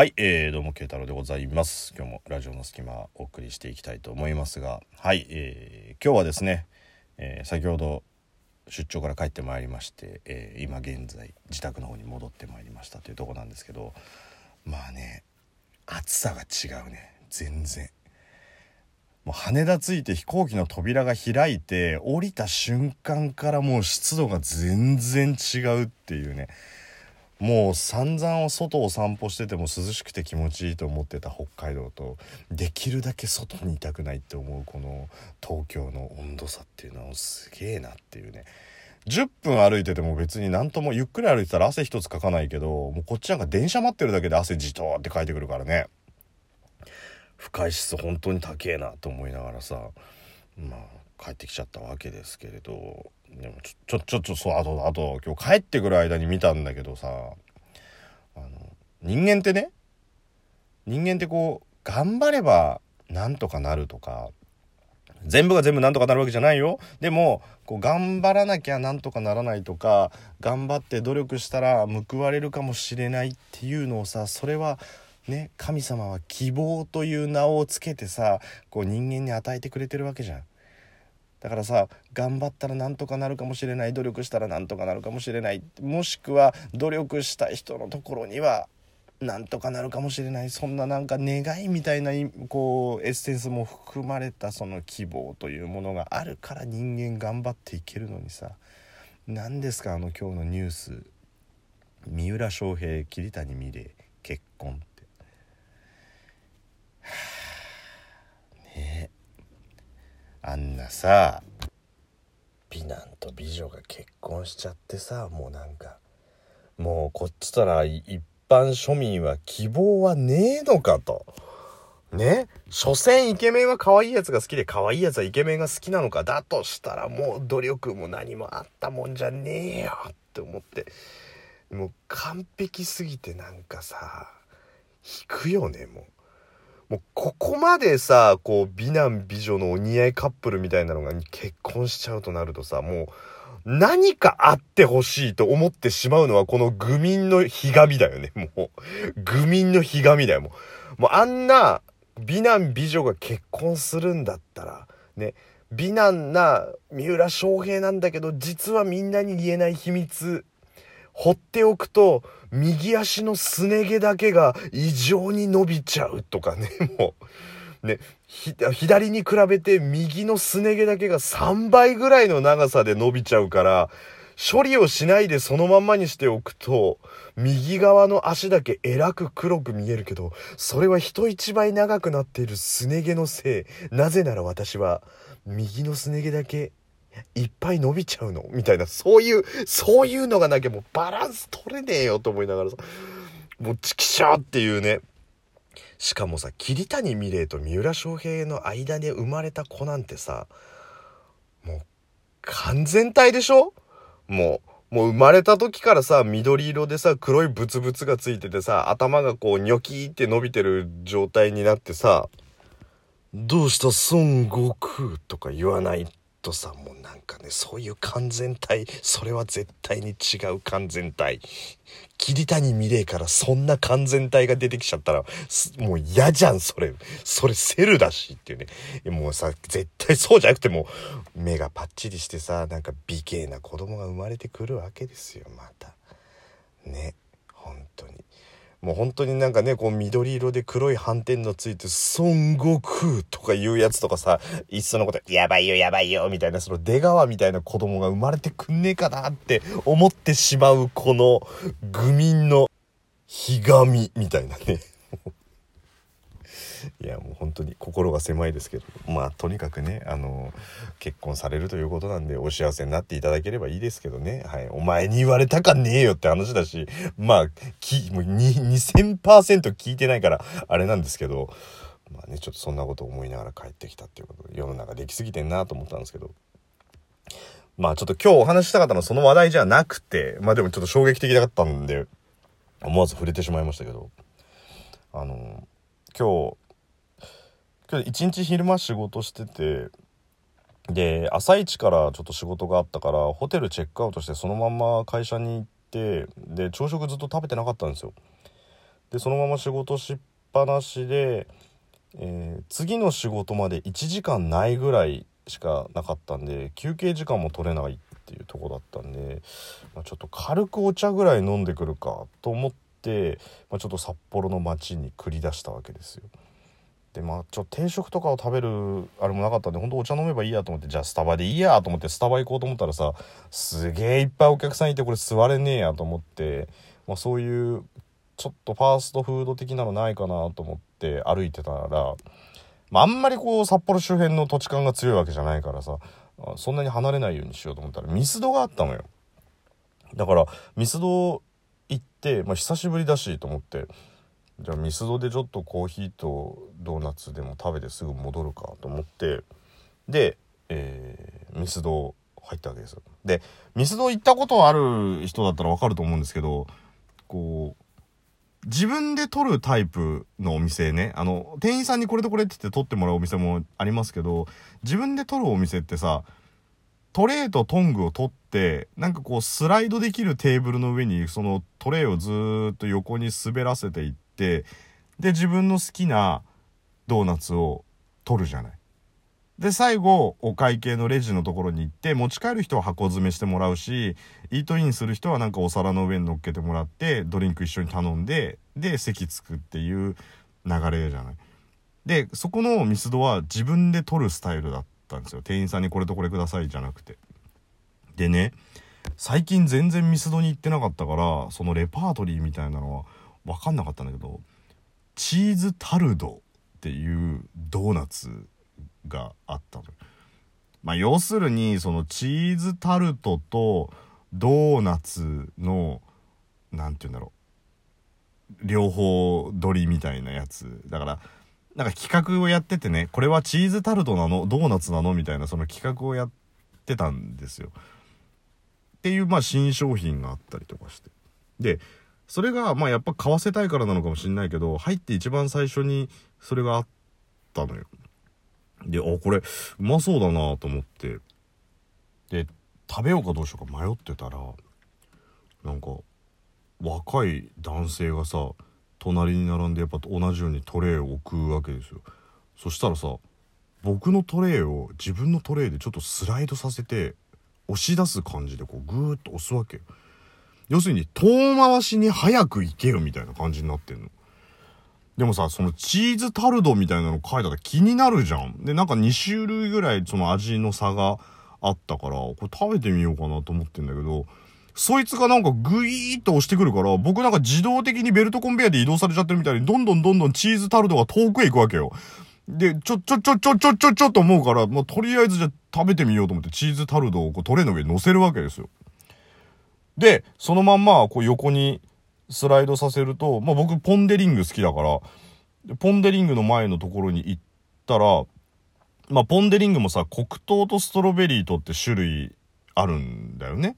はい、えー、どうも慶太郎でございます。今日もラジオの隙間お送りしていきたいと思いますがはい、えー、今日はですね、えー、先ほど出張から帰ってまいりまして、えー今現在自宅の方に戻ってまいりましたというとこなんですけどまあね暑さが違うね。全然。もう羽田着いて飛行機の扉が開いて降りた瞬間からもう湿度が全然違うっていうね。もう散々外を散歩してても涼しくて気持ちいいと思ってた北海道とできるだけ外にいたくないって思うこの東京の温度差っていうのはすげえなっていうね。10分歩いてても別に何ともゆっくり歩いてたら汗一つかかないけどもうこっちなんか電車待ってるだけで汗じとーってかいてくるからね。不快指数本当に高えなと思いながらさ。まあ帰ってきちゃったわけですけれどでもちょちょちょちょそうあとあと今日帰ってくる間に見たんだけどさあの人間ってね人間ってこう頑張ればなんとかなるとか全部が全部なんとかなるわけじゃないよでもこう頑張らなきゃなんとかならないとか頑張って努力したら報われるかもしれないっていうのをさそれはね神様は希望という名をつけてさこう人間に与えてくれてるわけじゃん。だからさ頑張ったらなんとかなるかもしれない努力したらなんとかなるかもしれない。もしくは努力した人のところにはなんとかなるかもしれない。そんななんか願いみたいなこうエッセンスも含まれたその希望というものがあるから人間頑張っていけるのにさ。何ですかあの今日のニュース。三浦翔平桐谷美玲結婚って。はあねえあんなさ美男と美女が結婚しちゃってさもうなんかもうこっちとら一般庶民は希望はねえのかと。ね？所詮イケメンは可愛いやつが好きで可愛いやつはイケメンが好きなのかだとしたらもう努力も何もあったもんじゃねえよって思ってもう完璧すぎてなんかさ引くよねもう。もうここまでさこう美男美女のお似合いカップルみたいなのが結婚しちゃうとなるとさもう何かあってほしいと思ってしまうのはこの愚民のひがみだよね。もう愚民のひがみだよ。もうもうあんな美男美女が結婚するんだったらね美男な三浦翔平なんだけど実はみんなに言えない秘密放っておくと右足のすね毛だけが異常に伸びちゃうとかね もう。ね左に比べて右のすね毛だけが3倍ぐらいの長さで伸びちゃうから処理をしないでそのまんまにしておくと右側の足だけえらく黒く見えるけどそれは人一倍長くなっているすね毛のせい。なぜなら私は右のすね毛だけいっぱい伸びちゃうの？みたいな、そういう、そういうのがなきゃもうバランス取れねえよと思いながらさ、もうチキシャーっていうね。しかもさ、桐谷美玲と三浦翔平の間で生まれた子なんてさ、もう完全体でしょ？もう、もう生まれた時からさ、緑色でさ、黒いブツブツがついててさ、頭がこうニョキーって伸びてる状態になってさ、どうした？孫悟空とか言わないとさんもなんかねそういう完全体それは絶対に違う完全体。桐谷美玲からそんな完全体が出てきちゃったらもう嫌じゃんそれ。それセルだしっていうね。もうさ絶対そうじゃなくてもう目がパッチリしてさなんか美形な子供が生まれてくるわけですよまた。ね本当に。もう本当になんかね、こう緑色で黒い斑点のついて、孫悟空とかいうやつとかさ、いっそのこと、やばいよやばいよみたいな、その出川みたいな子供が生まれてくんねえかなって思ってしまう、この愚民のひがみみたいなね。いやもう本当に心が狭いですけどまあとにかくねあの結婚されるということなんでお幸せになっていただければいいですけどね、はい、お前に言われたかねえよって話だしまあきもう2000%聞いてないからあれなんですけどまあねちょっとそんなこと思いながら帰ってきたっていうことで世の中できすぎてんなと思ったんですけど。まあちょっと今日お話ししたかったのはその話題じゃなくてまあでもちょっと衝撃的だったんで思わず触れてしまいましたけど。あの今日今日一日昼間仕事しててで朝一からちょっと仕事があったからホテルチェックアウトしてそのまま会社に行ってで朝食ずっと食べてなかったんですよでそのまま仕事しっぱなしで、えー、次の仕事まで1時間ないぐらいしかなかったんで休憩時間も取れないっていうとこだったんで、まあ、ちょっと軽くお茶ぐらい飲んでくるかと思って、まあ、ちょっと札幌の街に繰り出したわけですよ。でまあちょっと定食とかを食べるあれもなかったんで本当お茶飲めばいいやと思ってじゃあスタバでいいやと思ってスタバ行こうと思ったらさすげえいっぱいお客さんいてこれ座れねえやと思って、まあ、そういうちょっとファーストフード的なのないかなと思って歩いてたら、まあ、あんまりこう札幌周辺の土地感が強いわけじゃないからさそんなに離れないようにしようと思ったらミスドがあったのよ。だからミスド行って、まあ、久しぶりだしと思ってじゃあミスドでちょっとコーヒーとドーナツでも食べてすぐ戻るかと思ってで、えー、ミスド入ったわけですよ。でミスド行ったことある人だったら分かると思うんですけどこう自分で取るタイプのお店ねあの店員さんにこれとこれって言って取ってもらうお店もありますけど自分で取るお店ってさトレーとトングを取ってなんかこうスライドできるテーブルの上にそのトレーをずっと横に滑らせていっててで自分の好きなドーナツを取るじゃない。で最後お会計のレジのところに行って持ち帰る人は箱詰めしてもらうしイートインする人はなんかお皿の上に乗っけてもらってドリンク一緒に頼んでで席つくっていう流れじゃない。でそこのミスドは自分で取るスタイルだったんですよ店員さんにこれとこれくださいじゃなくて。でね最近全然ミスドに行ってなかったからそのレパートリーみたいなのは分かんなかったんだけどチーズタルドっていうドーナツがあったのまあ要するにそのチーズタルトとドーナツの何て言うんだろう。両方取りみたいなやつ。だからなんか企画をやっててねこれはチーズタルトなの？ドーナツなの？みたいなその企画をやってたんですよ。っていうまあ新商品があったりとかして。でそれがまあやっぱ買わせたいからなのかもしんないけど入って一番最初にそれがあったのよ。であこれうまそうだなと思って。で食べようかどうしようか迷ってたらなんか若い男性がさ隣に並んでやっぱ同じようにトレーを置くわけですよ。そしたらさ僕のトレーを自分のトレーでちょっとスライドさせて押し出す感じでこうグーッと押すわけよ。要するに遠回しに早く行けよみたいな感じになってんの。でもさ、そのチーズタルドみたいなの書いたら気になるじゃん。で、なんか2種類ぐらいその味の差があったから、これ食べてみようかなと思ってんだけど、そいつがなんかグイーッと押してくるから、僕なんか自動的にベルトコンベヤで移動されちゃってるみたいに、どんどんどんどんチーズタルドが遠くへ行くわけよ。で、ちょ、ちょ、ちょ、ちょ、ちょ、ちょ、ちょ、と思うから、もうとりあえずじゃ食べてみようと思ってチーズタルドをこうトレーの上に乗せるわけですよ。で、そのまんま、こう横にスライドさせると、まあ僕ポンデリング好きだから、ポンデリングの前のところに行ったら、まあポンデリングもさ、黒糖とストロベリーとって種類あるんだよね。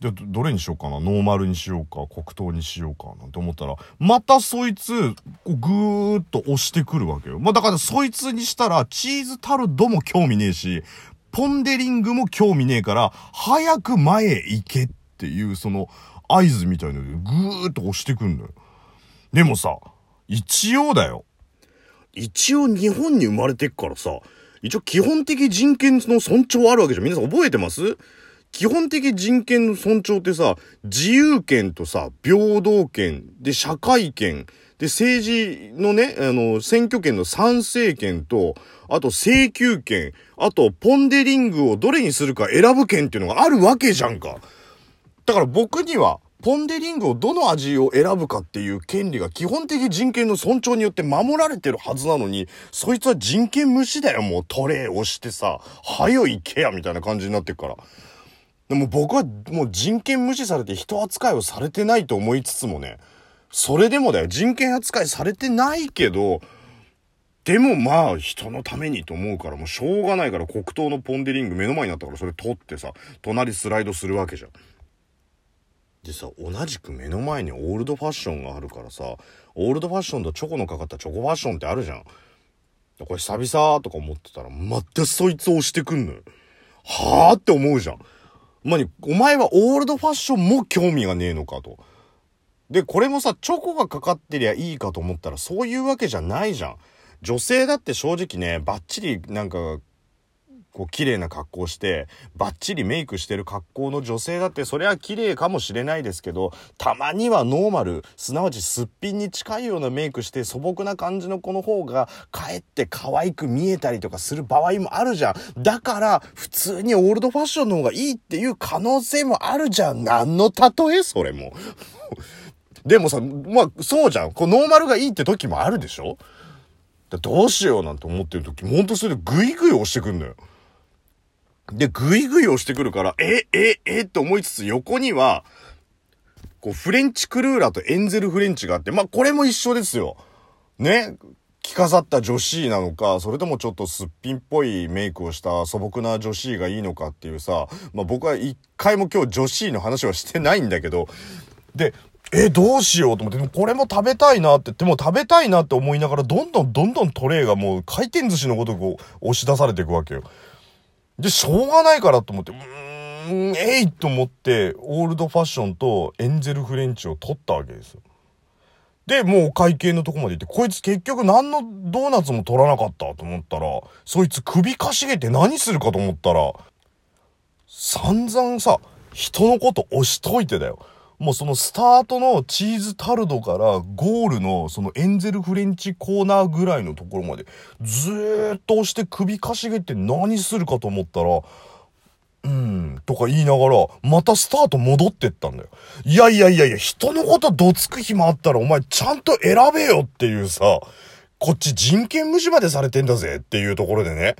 で、どれにしようかな？ノーマルにしようか？黒糖にしようか？なんて思ったら、またそいつ、こうぐーっと押してくるわけよ。まあだからそいつにしたら、チーズタルトも興味ねえし、ポンデリングも興味ねえから、早く前へ行けってっていうその合図みたいのでぐーっと押してくんのよ。でもさ、一応だよ。一応日本に生まれてっからさ、一応基本的人権の尊重あるわけじゃん。皆さん覚えてます？基本的人権の尊重ってさ、自由権とさ、平等権、で、社会権、で、政治のね、あの、選挙権の賛成権と、あと請求権、あとポンデリングをどれにするか選ぶ権っていうのがあるわけじゃんか。だから僕には、ポンデリングをどの味を選ぶかっていう権利が基本的人権の尊重によって守られてるはずなのに、そいつは人権無視だよ、もうトレー押してさ、はよ行けや、みたいな感じになってるから。でも僕はもう人権無視されて人扱いをされてないと思いつつもね、それでもだよ、人権扱いされてないけど、でもまあ人のためにと思うからもうしょうがないから黒糖のポンデリング目の前になったからそれ取ってさ、隣スライドするわけじゃん。でさ同じく目の前にオールドファッションがあるからさオールドファッションとチョコのかかったチョコファッションってあるじゃん。これ久々とか思ってたらまたそいつ押してくんのよ。はあって思うじゃん。まにお前はオールドファッションも興味がねえのかと。で、これもさ、チョコがかかってりゃいいかと思ったらそういうわけじゃないじゃん。女性だって正直ね、バッチリなんかこう綺麗な格好してバッチリメイクしてる格好の女性だってそれは綺麗かもしれないですけどたまにはノーマルすなわちすっぴんに近いようなメイクして素朴な感じの子の方がかえって可愛く見えたりとかする場合もあるじゃん。だから普通にオールドファッションの方がいいっていう可能性もあるじゃん。何の例え？それも。でもさまあそうじゃん。こうノーマルがいいって時もあるでしょ？どうしようなんて思ってる時ほんとそれでグイグイ押してくんのよ。で、ぐいぐい押してくるから、え、え、えって思いつつ横には、こう、フレンチクルーラーとエンゼルフレンチがあって、まあ、これも一緒ですよ。ね？着飾った女子なのか、それともちょっとすっぴんっぽいメイクをした素朴な女子がいいのかっていうさ、まあ、僕は一回も今日女子の話はしてないんだけど、で、え、どうしようと思って、でもこれも食べたいなって、でも食べたいなって思いながら、どんどんどんどんトレイがもう回転寿司のごとく押し出されていくわけよ。で、しょうがないからと思って、うーん、えいと思って、オールドファッションとエンゼルフレンチを取ったわけですよ。で、もう会計のとこまで行って、こいつ結局何のドーナツも取らなかったと思ったら、そいつ首かしげて何するかと思ったら、散々さ、人のこと押しといてだよ。もうそのスタートのチーズタルトからゴールのそのエンゼルフレンチコーナーぐらいのところまでずっと押して首かしげて何するかと思ったら、うん、とか言いながら、またスタート戻ってったんだよ。いやいやいやいや、人のことどつく暇あったらお前ちゃんと選べよっていうさ、こっち人権無視までされてんだぜっていうところでね。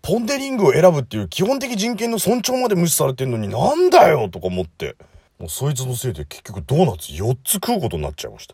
ポンデリングを選ぶっていう基本的人権の尊重まで無視されてんのになんだよとか思って。もうそいつのせいで結局ドーナツ4つ食うことになっちゃいました。